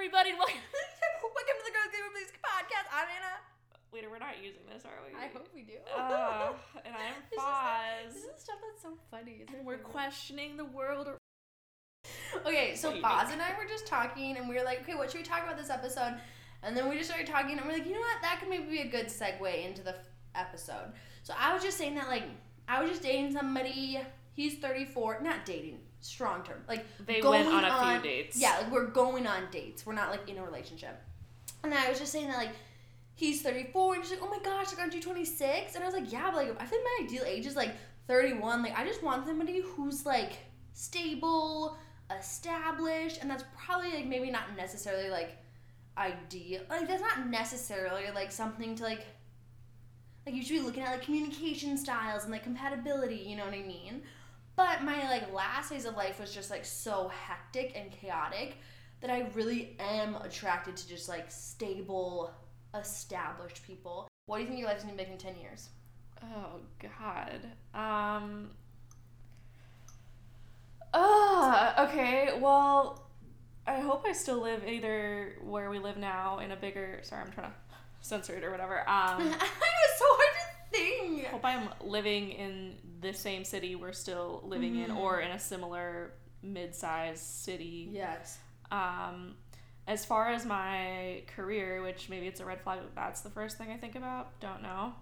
everybody. Welcome. To the Girls Gamer Please podcast. I'm Anna. Wait, we're not using this, are we? I hope we do. Uh, and I'm Foz. This is stuff that's so funny. And we're questioning the world. Okay, so Foz and I were just talking, and we were like, okay, what should we talk about this episode? And then we just started talking, and we're like, you know what? That could maybe be a good segue into the f- episode. So I was just saying that, like, I was just dating somebody. He's 34. Not dating. Strong term. Like, They went on a on- few dates. Yeah, like we're going on dates. We're not like in a relationship. And I was just saying that like he's 34 and she's like, oh my gosh, like aren't you 26? And I was like, yeah, but like I think my ideal age is like 31. Like I just want somebody who's like stable, established, and that's probably like maybe not necessarily like ideal. Like that's not necessarily like something to like like you should be looking at like communication styles and like compatibility, you know what I mean? But my like last phase of life was just like so hectic and chaotic that I really am attracted to just like stable, established people. What do you think your life's gonna be like in ten years? Oh God. Um. Ah. okay. Well, I hope I still live either where we live now in a bigger. Sorry, I'm trying to censor it or whatever. Um. know it's so hard to think. hope I'm living in the same city we're still living in, Mhm. or in a similar mid-sized city. Yes. Um, as far as my career, which maybe it's a red flag, that that's the first thing I think about. Don't know.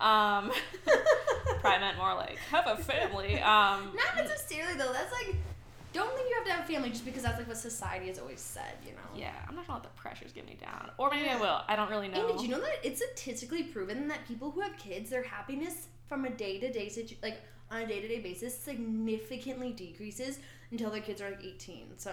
Um, probably meant more like have a family. Um, Not necessarily though. That's like, don't think you have to have a family just because that's like what society has always said. You know. yeah, I'm not gonna let the pressures get me down, or maybe I will. I don't really know. And did you know that it's statistically proven that people who have kids, their happiness from a day to day situ like on a day to day basis significantly decreases until their kids are like eighteen. So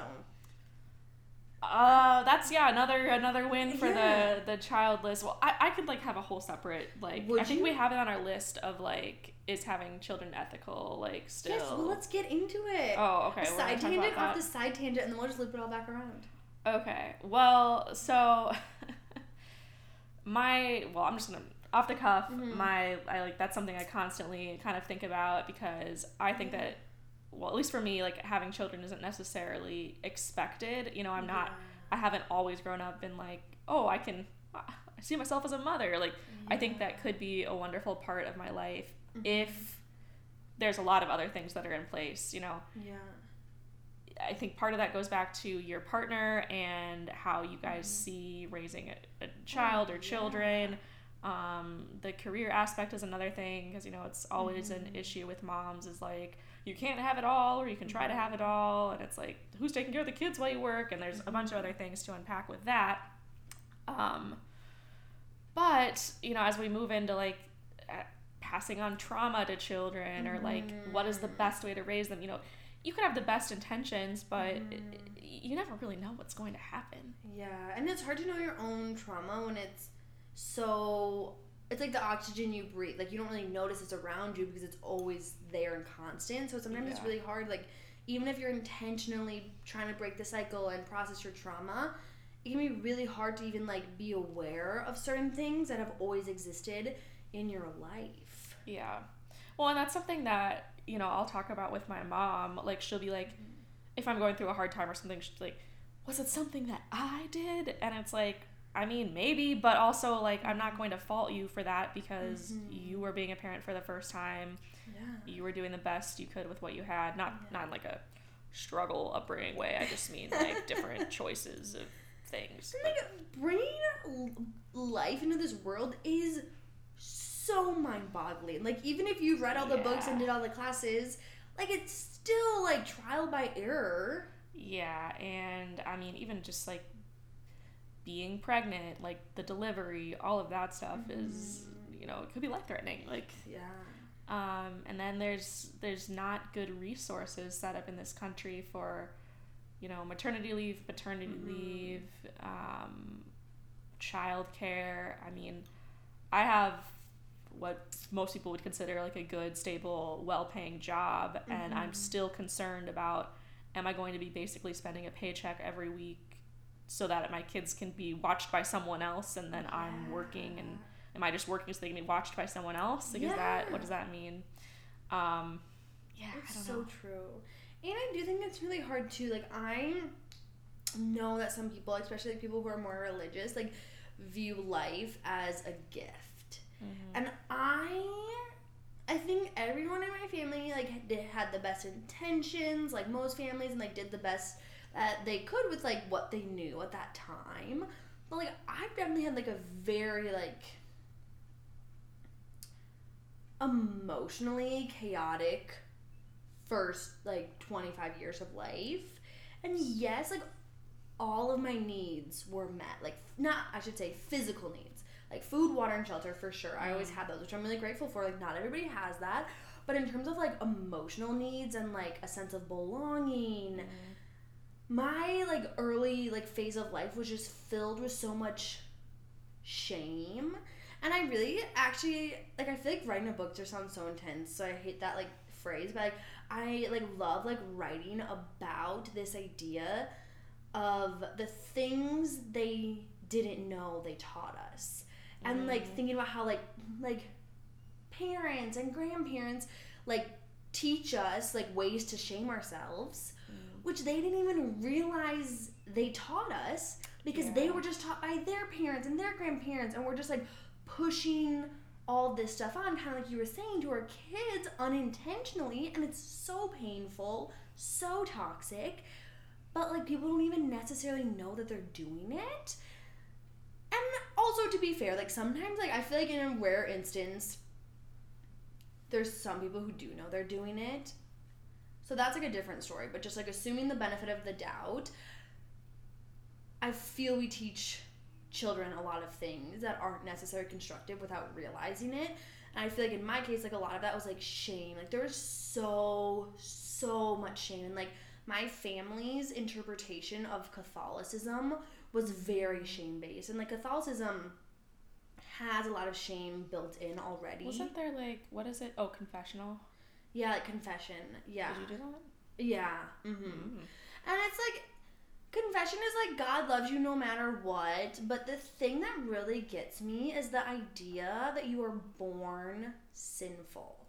Uh, that's yeah, another another win for Yeah. the the childless. Well, I, I could like have a whole separate like. Would I think you? we have it on our list of like is having children ethical like still. yes, well let's get into it. Oh, okay. A side tangent off the side tangent, and then we'll just loop it all back around. Okay. Well, so my well, I'm just gonna off the cuff. Mhm. My I like that's something I constantly kind of think about because I think that well, at least for me, like having children isn't necessarily expected. You know, I'm not. I haven't always grown up been like, oh, I can. I see myself as a mother. Like I think that could be a wonderful part of my life Mm-hmm. if there's a lot of other things that are in place. You know, Yeah. I think part of that goes back to your partner and how you guys see raising a, a child or yeah. children. Um, the career aspect is another thing because you know it's always an issue with moms is like you can't have it all or you can try to have it all and it's like who's taking care of the kids while you work and there's a bunch of other things to unpack with that. Um, but you know as we move into like uh, passing on trauma to children or like what is the best way to raise them you know you could have the best intentions but you never really know what's going to happen Yeah, and it's hard to know your own trauma when it's so. It's like the oxygen you breathe. Like you don't really notice it's around you because it's always there and constant. So sometimes it's really hard. Like even if you're intentionally trying to break the cycle and process your trauma, it can be really hard to even like be aware of certain things that have always existed in your life. yeah well and that's something that you know i'll talk about with my mom like she'll be like mm-hmm. if i'm going through a hard time or something she's like was it something that i did and it's like i mean maybe but also like i'm not going to fault you for that because Mhm. you were being a parent for the first time Yeah. you were doing the best you could with what you had not Yeah. not in like a struggle upbringing way i just mean like different choices of things And, like bringing life into this world is so mind-boggling. Like even if you read all the books and did all the classes, like it's still like trial by error. Yeah, and I mean, even just like being pregnant, like the delivery, all of that stuff is, you know, it could be life threatening. Like, Yeah. um, and then there's there's not good resources set up in this country for, you know, maternity leave, paternity Mhm. leave, um, childcare. I mean, I have what most people would consider like a good, stable, well-paying job, and I'm Mhm. still concerned about am I going to be basically spending a paycheck every week so that my kids can be watched by someone else and then I'm working and am I just working so they can be watched by someone else? Like is that what does that mean? Um yeah, I It's so know. true. And I do think it's really hard too. Like I'm know that some people, especially like people who are more religious, like view life as a gift. Mm-hmm. And I I think everyone in my family like had the best intentions, like most families, and like did the best that they could with like what they knew at that time. But like I've definitely had like a very like emotionally chaotic first like 25 years of life. And yes, like all of my needs were met. Like not I should say physical needs. Like food, water, and shelter for sure. I always mm. had those, which I'm really grateful for. Like not everybody has that. But in terms of like emotional needs and like a sense of belonging, mm. My like early like phase of life was just filled with so much shame. And I really actually like I feel like writing a book just sounds so intense, so I hate that like phrase, but like I like love like writing about this idea of the things they didn't know they taught us. And like mm. thinking about how like like parents and grandparents like teach us like ways to shame ourselves, which they didn't even realize they taught us because they were just taught by their parents and their grandparents and we're just like pushing all this stuff on kind of like you were saying to our kids unintentionally and it's so painful so toxic but like people don't even necessarily know that they're doing it. And also to be fair like sometimes like i feel like in a rare instance there's some people who do know they're doing it so that's like a different story but just like assuming the benefit of the doubt i feel we teach children a lot of things that aren't necessarily constructive without realizing it. And i feel like in my case like a lot of that was like shame. Like there was so so much shame. And like my family's interpretation of catholicism was very shame based and like catholicism has a lot of shame built in already. Wasn't there like what is it? Oh, confessional. Yeah like confession yeah Did you do that? yeah mm-hmm. And it's like confession is like God loves you no matter what, but the thing that really gets me is the idea that you are born sinful.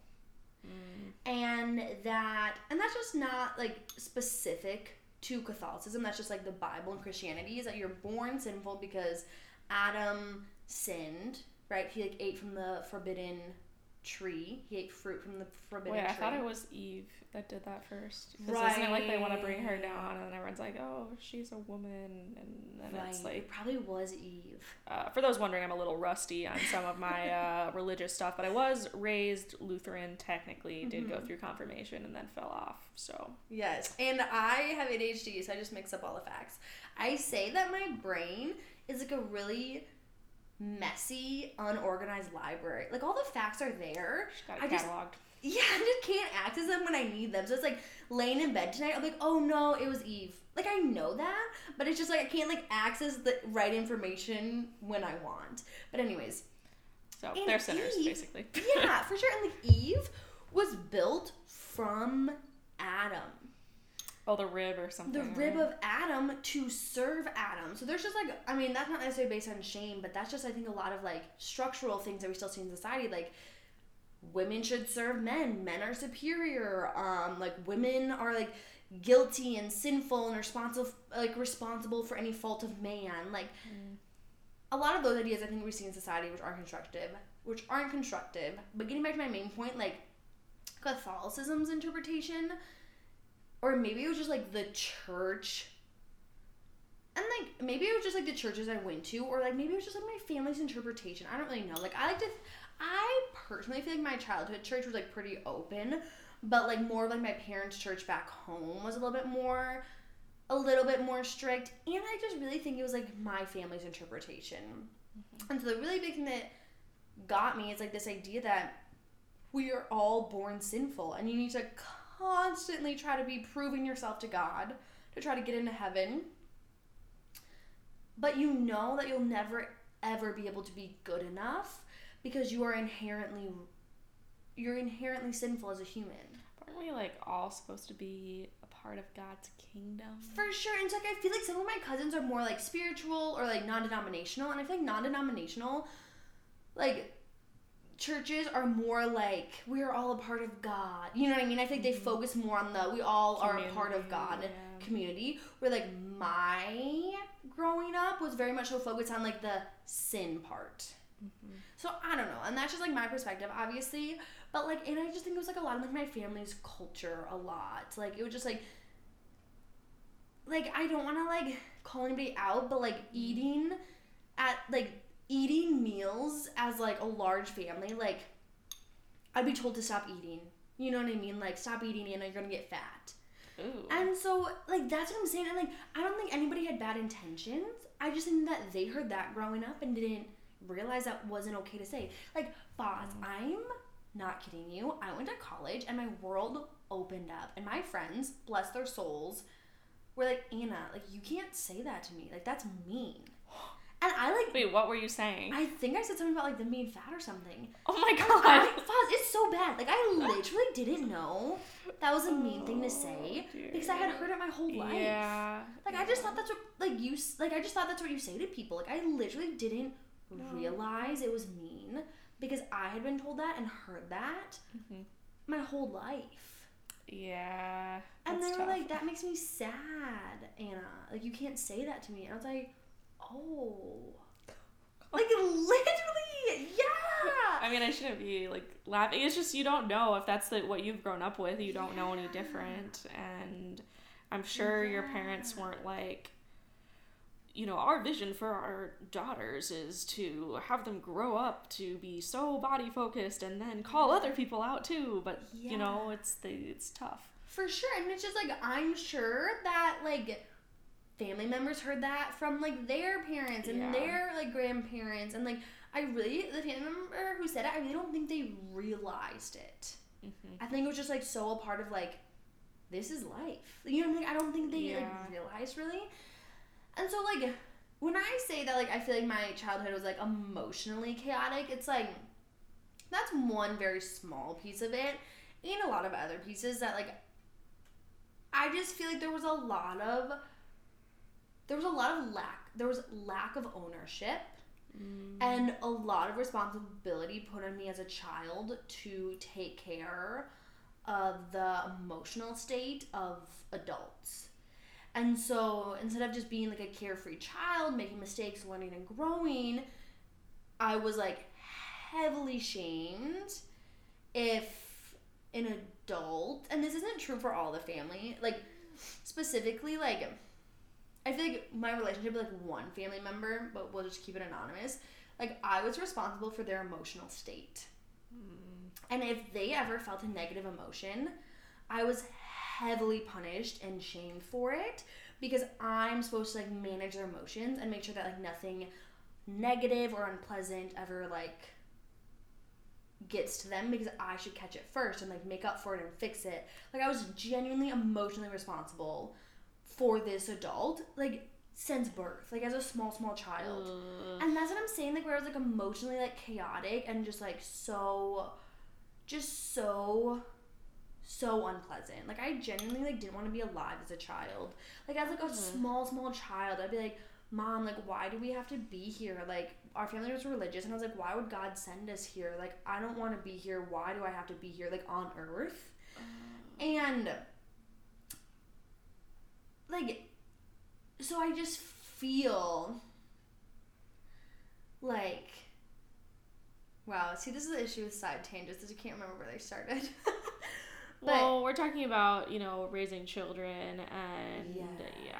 And that and that's just not like specific to Catholicism, that's just like the Bible and Christianity is that you're born sinful because Adam sinned, right? He like ate from the forbidden tree. He ate fruit from the forbidden Wait, tree. I thought it was Eve that did that first. 'Cause Isn't it like they want to bring her down, and everyone's like, "Oh, she's a woman," and then right. it's it like, probably was Eve. uh, for those wondering, I'm a little rusty on some of my uh, religious stuff, but I was raised Lutheran. Technically, did go Mhm. through confirmation and then fell off. So Yes, and I have ADHD, so I just mix up all the facts. I say that my brain is like a really messy, unorganized library. Like all the facts are there. got it I just- cataloged. Yeah, I just can't access them when I need them. So it's like laying in bed tonight, I'm like, oh no, it was Eve. Like I know that, but it's just like I can't like access the right information when I want. But anyways, So And they're sinners, Eve- basically. yeah, for sure. And like Eve was built from Adam. Oh, the rib or something. the rib right? of Adam to serve Adam. So there's just like I mean that's not necessarily based on shame, but that's just I think a lot of like structural things that we still see in society like women should serve men, men are superior, um like women are like guilty and sinful and responsible like responsible for any fault of man. Like a lot of those ideas I think we see in society which aren't constructive, which aren't constructive. But getting back to my main point like Catholicism's interpretation or maybe it was just like the church and like maybe it was just like the churches I went to, or like maybe it was just like my family's interpretation. I don't really know. Like I like to, I personally feel like my childhood church was like pretty open, but like more of like my parents' church back home was a little bit more, a little bit more strict, and I just really think it was like my family's interpretation. Mm-hmm. And so the really big thing that got me is like this idea that we are all born sinful, and you need to constantly try to be proving yourself to God to try to get into heaven. But you know that you'll never ever be able to be good enough because you are inherently you're inherently sinful as a human. Aren't we like all supposed to be a part of God's kingdom? For sure. And so like I feel like some of my cousins are more like spiritual or like non-denominational and I feel like non-denominational like churches are more like we're all a part of God. You know what I mean? I think they focus more on the we all are a part of God Community, yeah. community. Where like my growing up was very much so focused on like the sin part. Mm-hmm. So I don't know, and that's just like my perspective, obviously. But like, and I just think it was like a lot of like my family's culture, a lot. Like it was just like, like I don't want to like call anybody out, but like eating at like eating meals as like a large family, like I'd be told to stop eating. You know what I mean? Like stop eating, and you're gonna get fat. Ooh. And so, like, that's what I'm saying. And, like, I don't think anybody had bad intentions. I just think that they heard that growing up and didn't realize that wasn't okay to say. Like, boss, mm-hmm. I'm not kidding you. I went to college and my world opened up. And my friends, bless their souls, were like, Anna, like, you can't say that to me. Like, that's mean. And I, like, Wait, what were you saying? I think I said something about, like, them being fat or something. oh my I, god. Foz, it's so bad. Like I literally didn't know that was a mean thing to say Oh, because I had heard it my whole life. Yeah. Like I just thought that's what like you like I just thought that's what you say to people. Like I literally didn't realize it was mean because I had been told that and heard that Mhm. my whole life. Yeah. And they were tough. like, "That makes me sad, Anna. Like you can't say that to me." And I was like, "Oh." Like literally, yeah. I mean, I shouldn't be like laughing. It's just you don't know if that's the, what you've grown up with. You don't know any different, and I'm sure your parents weren't like, you know, our vision for our daughters is to have them grow up to be so body focused and then call other people out too. But you know, it's the it's tough. For sure. And it's just like I'm sure that like family members heard that from like their parents and Yeah. their like grandparents and like I really the family member who said it, I really don't think they realized it. hmm I think it was just like so a part of like this is life. You know what I mean? I don't think they Yeah. like realized really. And so like when I say that like I feel like my childhood was like emotionally chaotic, it's like that's one very small piece of it. And a lot of other pieces that like I just feel like there was a lot of there was a lot of lack there was lack of ownership Mm. and a lot of responsibility put on me as a child to take care of the emotional state of adults. And so instead of just being like a carefree child, making mistakes, learning and growing, I was like heavily shamed if an adult, and this isn't true for all the family, like specifically like I feel like my relationship with like one family member, but we'll just keep it anonymous. Like I was responsible for their emotional state. Mm. And if they ever felt a negative emotion, I was heavily punished and shamed for it because I'm supposed to like manage their emotions and make sure that like nothing negative or unpleasant ever like gets to them because I should catch it first and like make up for it and fix it. Like I was genuinely emotionally responsible for this adult like since birth, like as a small small child. Ugh. And that's what I'm saying, like where I was like emotionally like chaotic and just like so just so so unpleasant. Like I genuinely like didn't want to be alive as a child. Like as like a Mhm. small, small child, I'd be like, Mom, like why do we have to be here? Like our family was religious and I was like, Why would God send us here? Like I don't want to be here. Why do I have to be here like on earth? And like so I just feel like wow, see this is the issue with side tangents is you can't remember where they started. well, we're talking about you know raising children and yeah,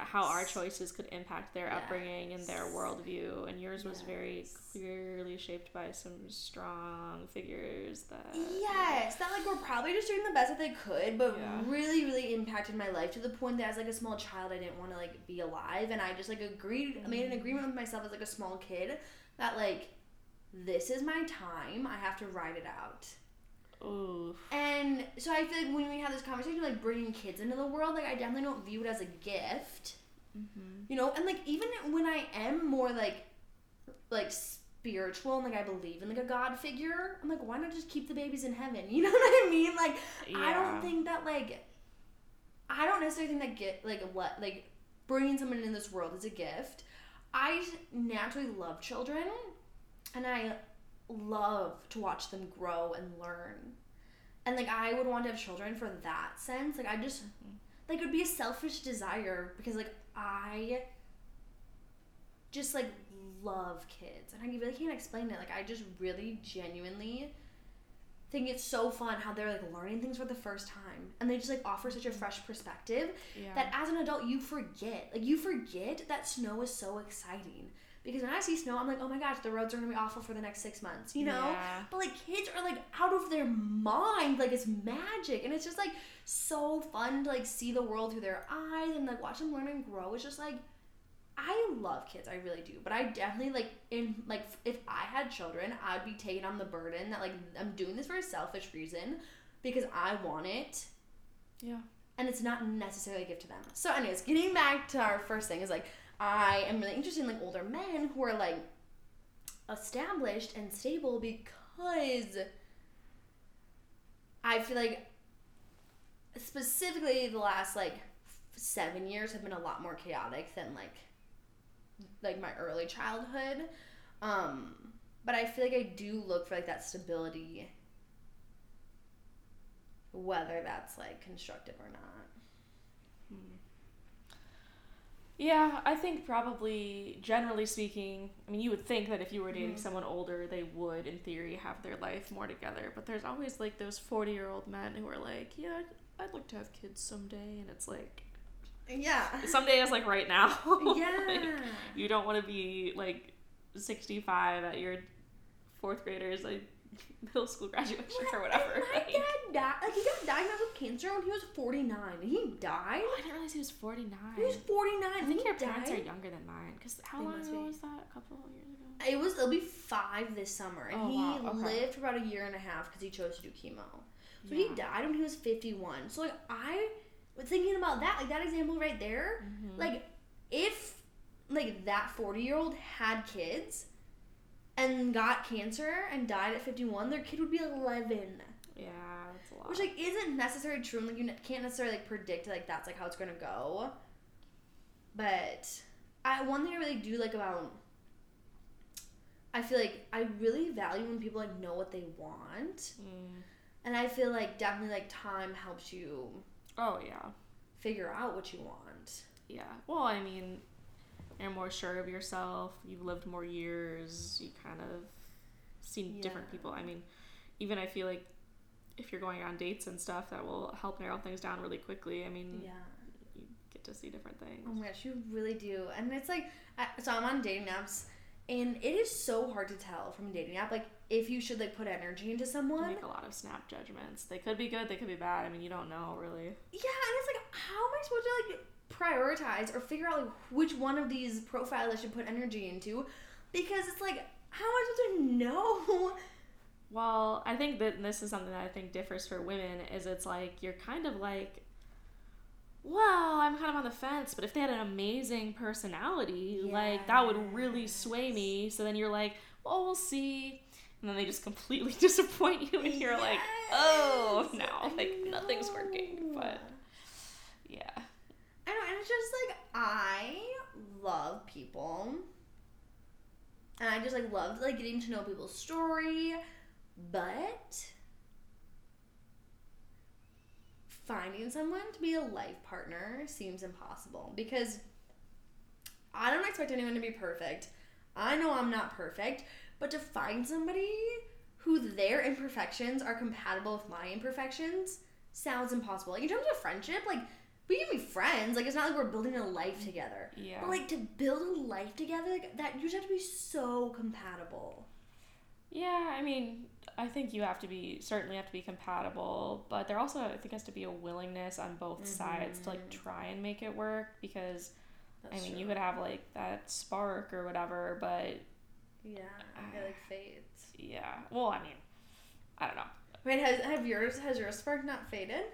how our choices could impact their upbringing and their worldview, and yours was very clearly shaped by some strong figures that Yes, that like were probably just doing the best that they could, but Yeah. really, really impacted my life to the point that as like a small child, I didn't want to like be alive, and I just like agreed, I made an mm. agreement with myself as like a small kid that like this is my time, I have to ride it out. Ooh, And so I feel like when we have this conversation, like bringing kids into the world, like I definitely don't view it as a gift, mm-hmm. you know. And like even when I am more like, like spiritual and like I believe in like a God figure, I'm like, why not just keep the babies in heaven? You know what I mean? Like I don't think that like, I don't necessarily think that get like what like bringing someone in this world is a gift. I naturally love children, and I love to watch them grow and learn. And like I would want to have children for that sense. Like I just like it would be a selfish desire because like I just like love kids and I really can't explain it. Like I just really genuinely think it's so fun how they're like learning things for the first time and they just like offer such a mm. fresh perspective Yeah. that as an adult you forget. Like you forget that snow is so exciting. Because when I see snow, I'm like, oh my gosh, the roads are gonna be awful for the next six months, you know? Yeah. But like kids are like out of their mind, like it's magic, and it's just like so fun to like see the world through their eyes and like watch them learn and grow. It's just like I love kids, I really do. But I definitely like in like if I had children, I'd be taking on the burden that like I'm doing this for a selfish reason because I want it Yeah. and it's not necessarily a gift to them. So, anyways, getting back to our first thing is like I am really interested in like older men who are like established and stable because I feel like specifically the last like seven years have been a lot more chaotic than like like my early childhood. Um, but I feel like I do look for like that stability whether that's like constructive or not. Yeah, I think probably generally speaking, I mean, you would think that if you were dating Mhm. someone older, they would, in theory, have their life more together. But there's always like those 40 year old men who are like, yeah, I'd, I'd like to have kids someday. And it's like, Yeah. someday is like right now. Like, Yeah. you don't want to be like 65 at your fourth grader's like middle school graduation or whatever. And my Like- dad died. Like he got diagnosed with cancer when he was forty nine. He died. Oh, I didn't realize he was 49. He was forty nine. I think your he parents are younger than mine. Because how long ago was that? A couple of years ago? It was. It'll be five this summer, and Oh, he wow, okay. lived for about a year and a half because he chose to do chemo. So Yeah. he died when he was fifty one. So like I was thinking about that, like that example right there. Mhm. Like if like that forty year old had kids and got cancer and died at fifty one, their kid would be eleven. Yeah, that's a lot. Which like isn't necessarily true. and, Like you can't necessarily like predict like that's like how it's gonna go. But I one thing I really do like about I feel like I really value when people like know what they want, Mm. and I feel like definitely like time helps you Oh yeah, figure out what you want. yeah. Well, I mean, you're more sure of yourself. You've lived more years. You kind of seen different people. I mean, even I feel like if you're going on dates and stuff, that will help narrow things down really quickly. I mean, Yeah. you get to see different things. Oh my gosh, you really do. And it's like, so I'm on dating apps, and it is so hard to tell from a dating app, like, if you should, like, put energy into someone. You make a lot of snap judgments. They could be good. They could be bad. I mean, you don't know really. Yeah, and it's like, how am I supposed to, like, prioritize or figure out, like, which one of these profiles I should put energy into? Because it's like, how am I supposed to know? Well, I think that this is something that I think differs for women is it's like you're kind of like well, I'm kind of on the fence, but if they had an amazing personality, like that would really sway me. So then you're like, well, we'll see. And then they just completely disappoint you and you're like, oh, no, like nothing's working. But yeah. I know, and it's just like I love people, and I just like love like getting to know people's story, but finding someone to be a life partner seems impossible because I don't expect anyone to be perfect. I know I'm not perfect, but to find somebody who their imperfections are compatible with my imperfections sounds impossible. Like in terms of friendship, like we can be friends. Like it's not like we're building a life together. Yeah. But like to build a life together, like that you just have to be so compatible. Yeah, I mean, I think you have to be certainly have to be compatible, but there also I think has to be a willingness on both sides to like Mhm. try and make it work because That's I mean, true. you could have like that spark or whatever, but Yeah, it like fades. yeah. Well, I mean, I don't know. Wait, has have yours has your spark not faded?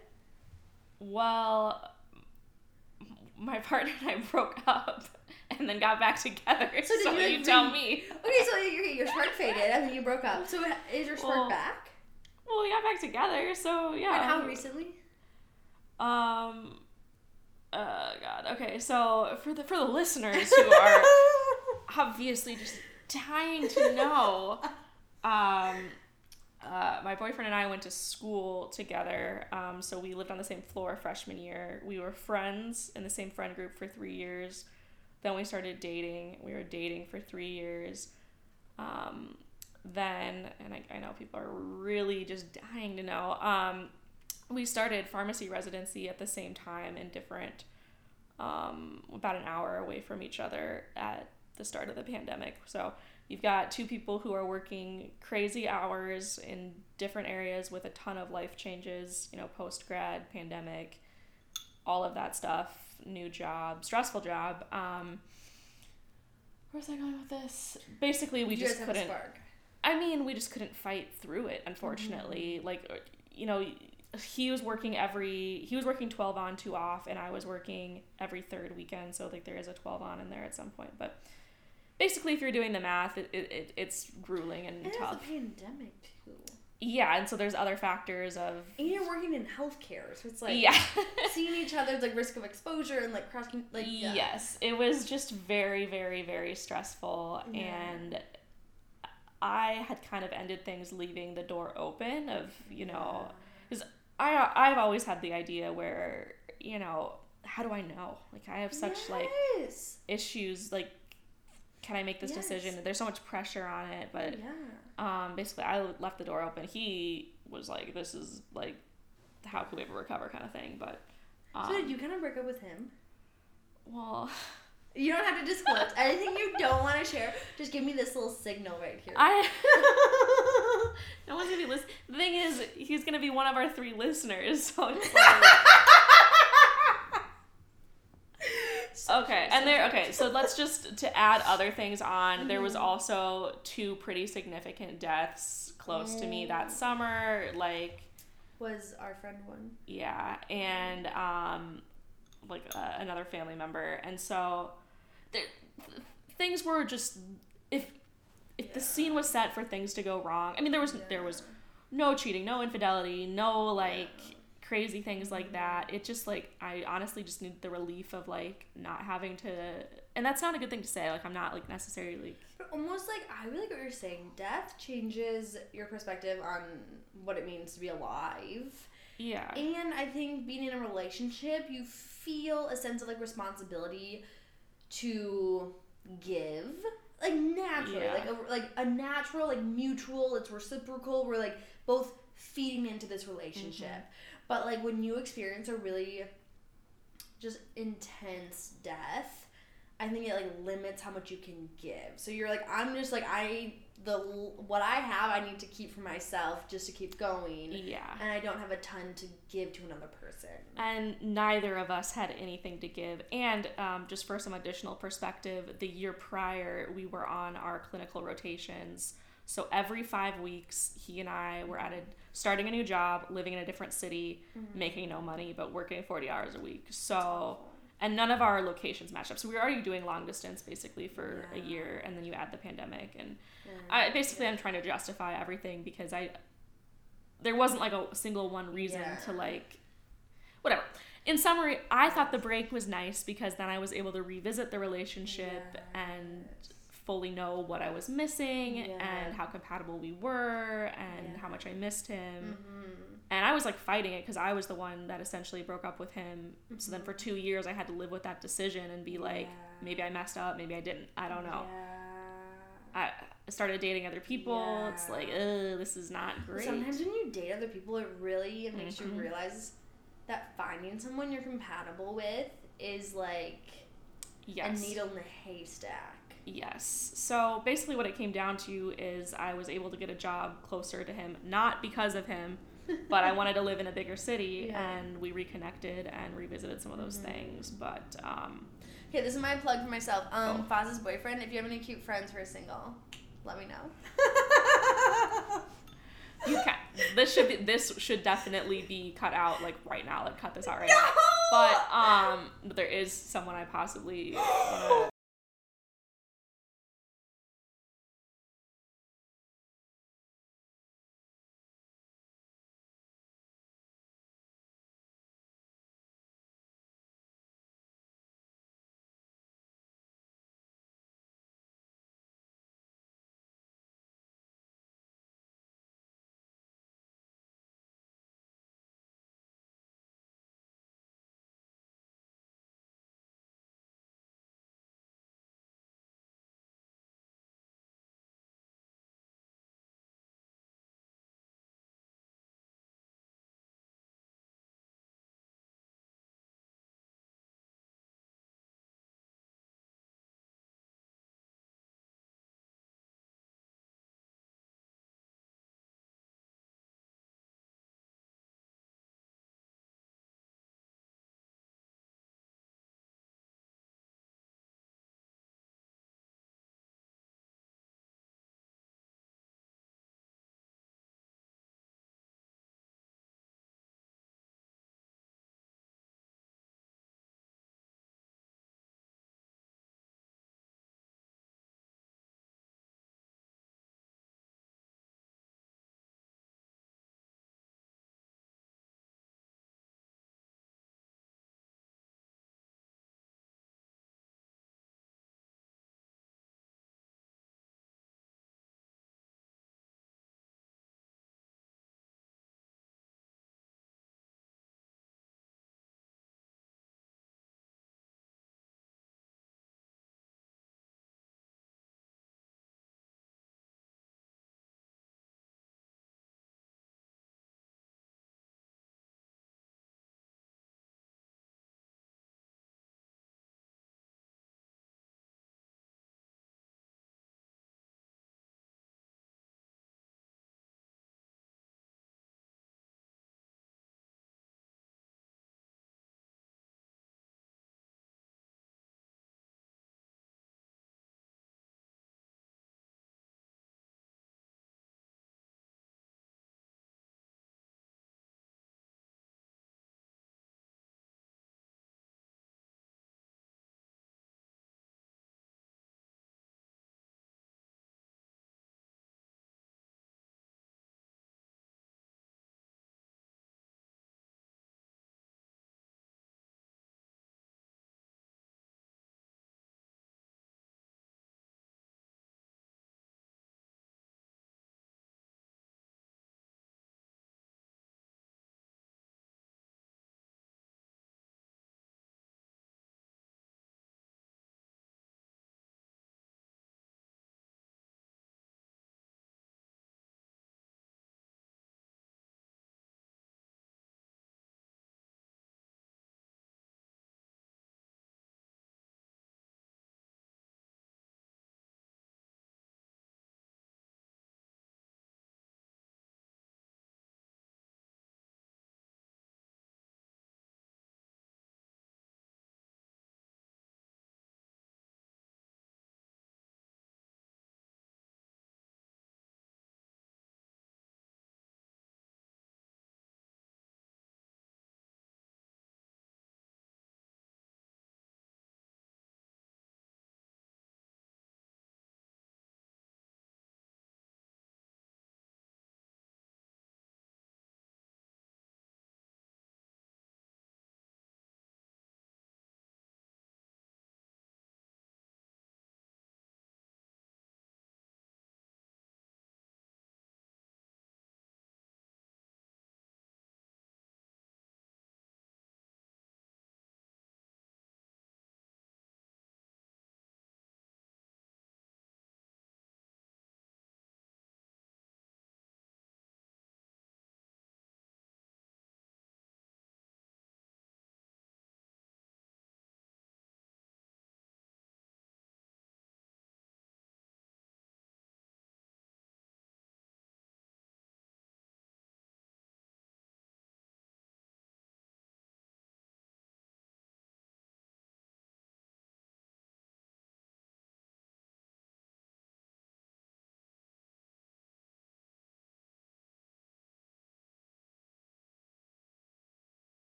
Well, my partner and I broke up and then got back together. So, So did you, you, like, tell me. Okay, so your your spark faded and then you broke up. So is your spark Well, back? Well, we got back together, so yeah. And how recently? Um. Uh, God. Okay, so for the for the listeners who are obviously just dying to know, um, uh, my boyfriend and I went to school together. Um, so we lived on the same floor freshman year. We were friends in the same friend group for three years. Then we started dating. We were dating for three years. Um, then, and I, I know people are really just dying to know, um, we started pharmacy residency at the same time in different, um, about an hour away from each other at the start of the pandemic. So you've got two people who are working crazy hours in different areas with a ton of life changes, you know, post grad, pandemic, all of that stuff, new job, stressful job. Um, where's I going with this? Basically, we You just guys have a couldn't. spark. I mean, we just couldn't fight through it, unfortunately. Like, uh, you know, he was working every, he was working 12 on, 2 off, and I was working every third weekend. So, like, there is a 12 on in there at some point. But basically, if you're doing the math, it, it, it it's grueling and And tough. pandemic too. Yeah, and so there's other factors of, And you're working in healthcare, so it's like yeah. seeing each other's like risk of exposure and like crossing like yeah. Yes, it was just very, very, very stressful, Yeah. and I had kind of ended things leaving the door open of you know, because I I've always had the idea where you know how do I know like I have such like issues like can I make this Yes. decision? There's so much pressure on it, but yeah. um, basically I left the door open. He was like, this is like, how can we ever recover kind of thing, but. Um, So did you kind of break up with him? well, You don't have to disclose anything you don't want to share. Just give me this little signal right here. I no one's gonna be listening. The thing is, he's gonna be one of our three listeners. So it's like, okay, and there. Okay, so let's just to add other things on. There was also two pretty significant deaths close to me that summer. Like, was our friend one? yeah, and um, like uh, another family member, and so there, th- things were just if if the scene was set for things to go wrong. I mean, there was there was no cheating, no infidelity, no like crazy things like that. It just like I honestly just need the relief of like not having to and that's not a good thing to say. Like I'm not like necessarily But almost like I really like what you're saying. Death changes your perspective on what it means to be alive. yeah. And I think being in a relationship, you feel a sense of like responsibility to give, like naturally, Yeah. like a, like a natural, like mutual. It's reciprocal. We're like both feeding into this relationship. Mm-hmm. But like when you experience a really just intense death, I think it like limits how much you can give. So you're like, I'm just like I the what I have, I need to keep for myself just to keep going Yeah. and I don't have a ton to give to another person. and neither of us had anything to give. And um, just for some additional perspective, the year prior, we were on our clinical rotations. So every five weeks, he and I were at a starting a new job, living in a different city, mm-hmm. making no money, but working 40 hours a week. So, and none of our locations matched up. So we were already doing long distance basically for a year, and then you add the pandemic. And I basically, I'm trying to justify everything because I, there wasn't like a single one reason Yeah. to like whatever. In summary, I thought the break was nice because then I was able to revisit the relationship and fully know what I was missing Yeah. and how compatible we were and how much I missed him. Mm-hmm. And I was like fighting it because I was the one that essentially broke up with him. So then for two years, I had to live with that decision and be like, Mm-hmm. Yeah. maybe I messed up, maybe I didn't. I don't know. Yeah. I started dating other people. It's like, ugh, this is not great. Sometimes when you date other people, it really makes Mhm. you realize that finding someone you're compatible with is like yes. a needle in a haystack. Yes. So basically, what it came down to is I was able to get a job closer to him, not because of him, but I wanted to live in a bigger city, Yeah. and we reconnected and revisited some of those things. But um, Okay, this is my plug for myself. Um, Oh. Foz's boyfriend. If you have any cute friends who are single, let me know. you can This should be. This should definitely be cut out like right now. Like cut this out right now. But um, there is someone I possibly wanna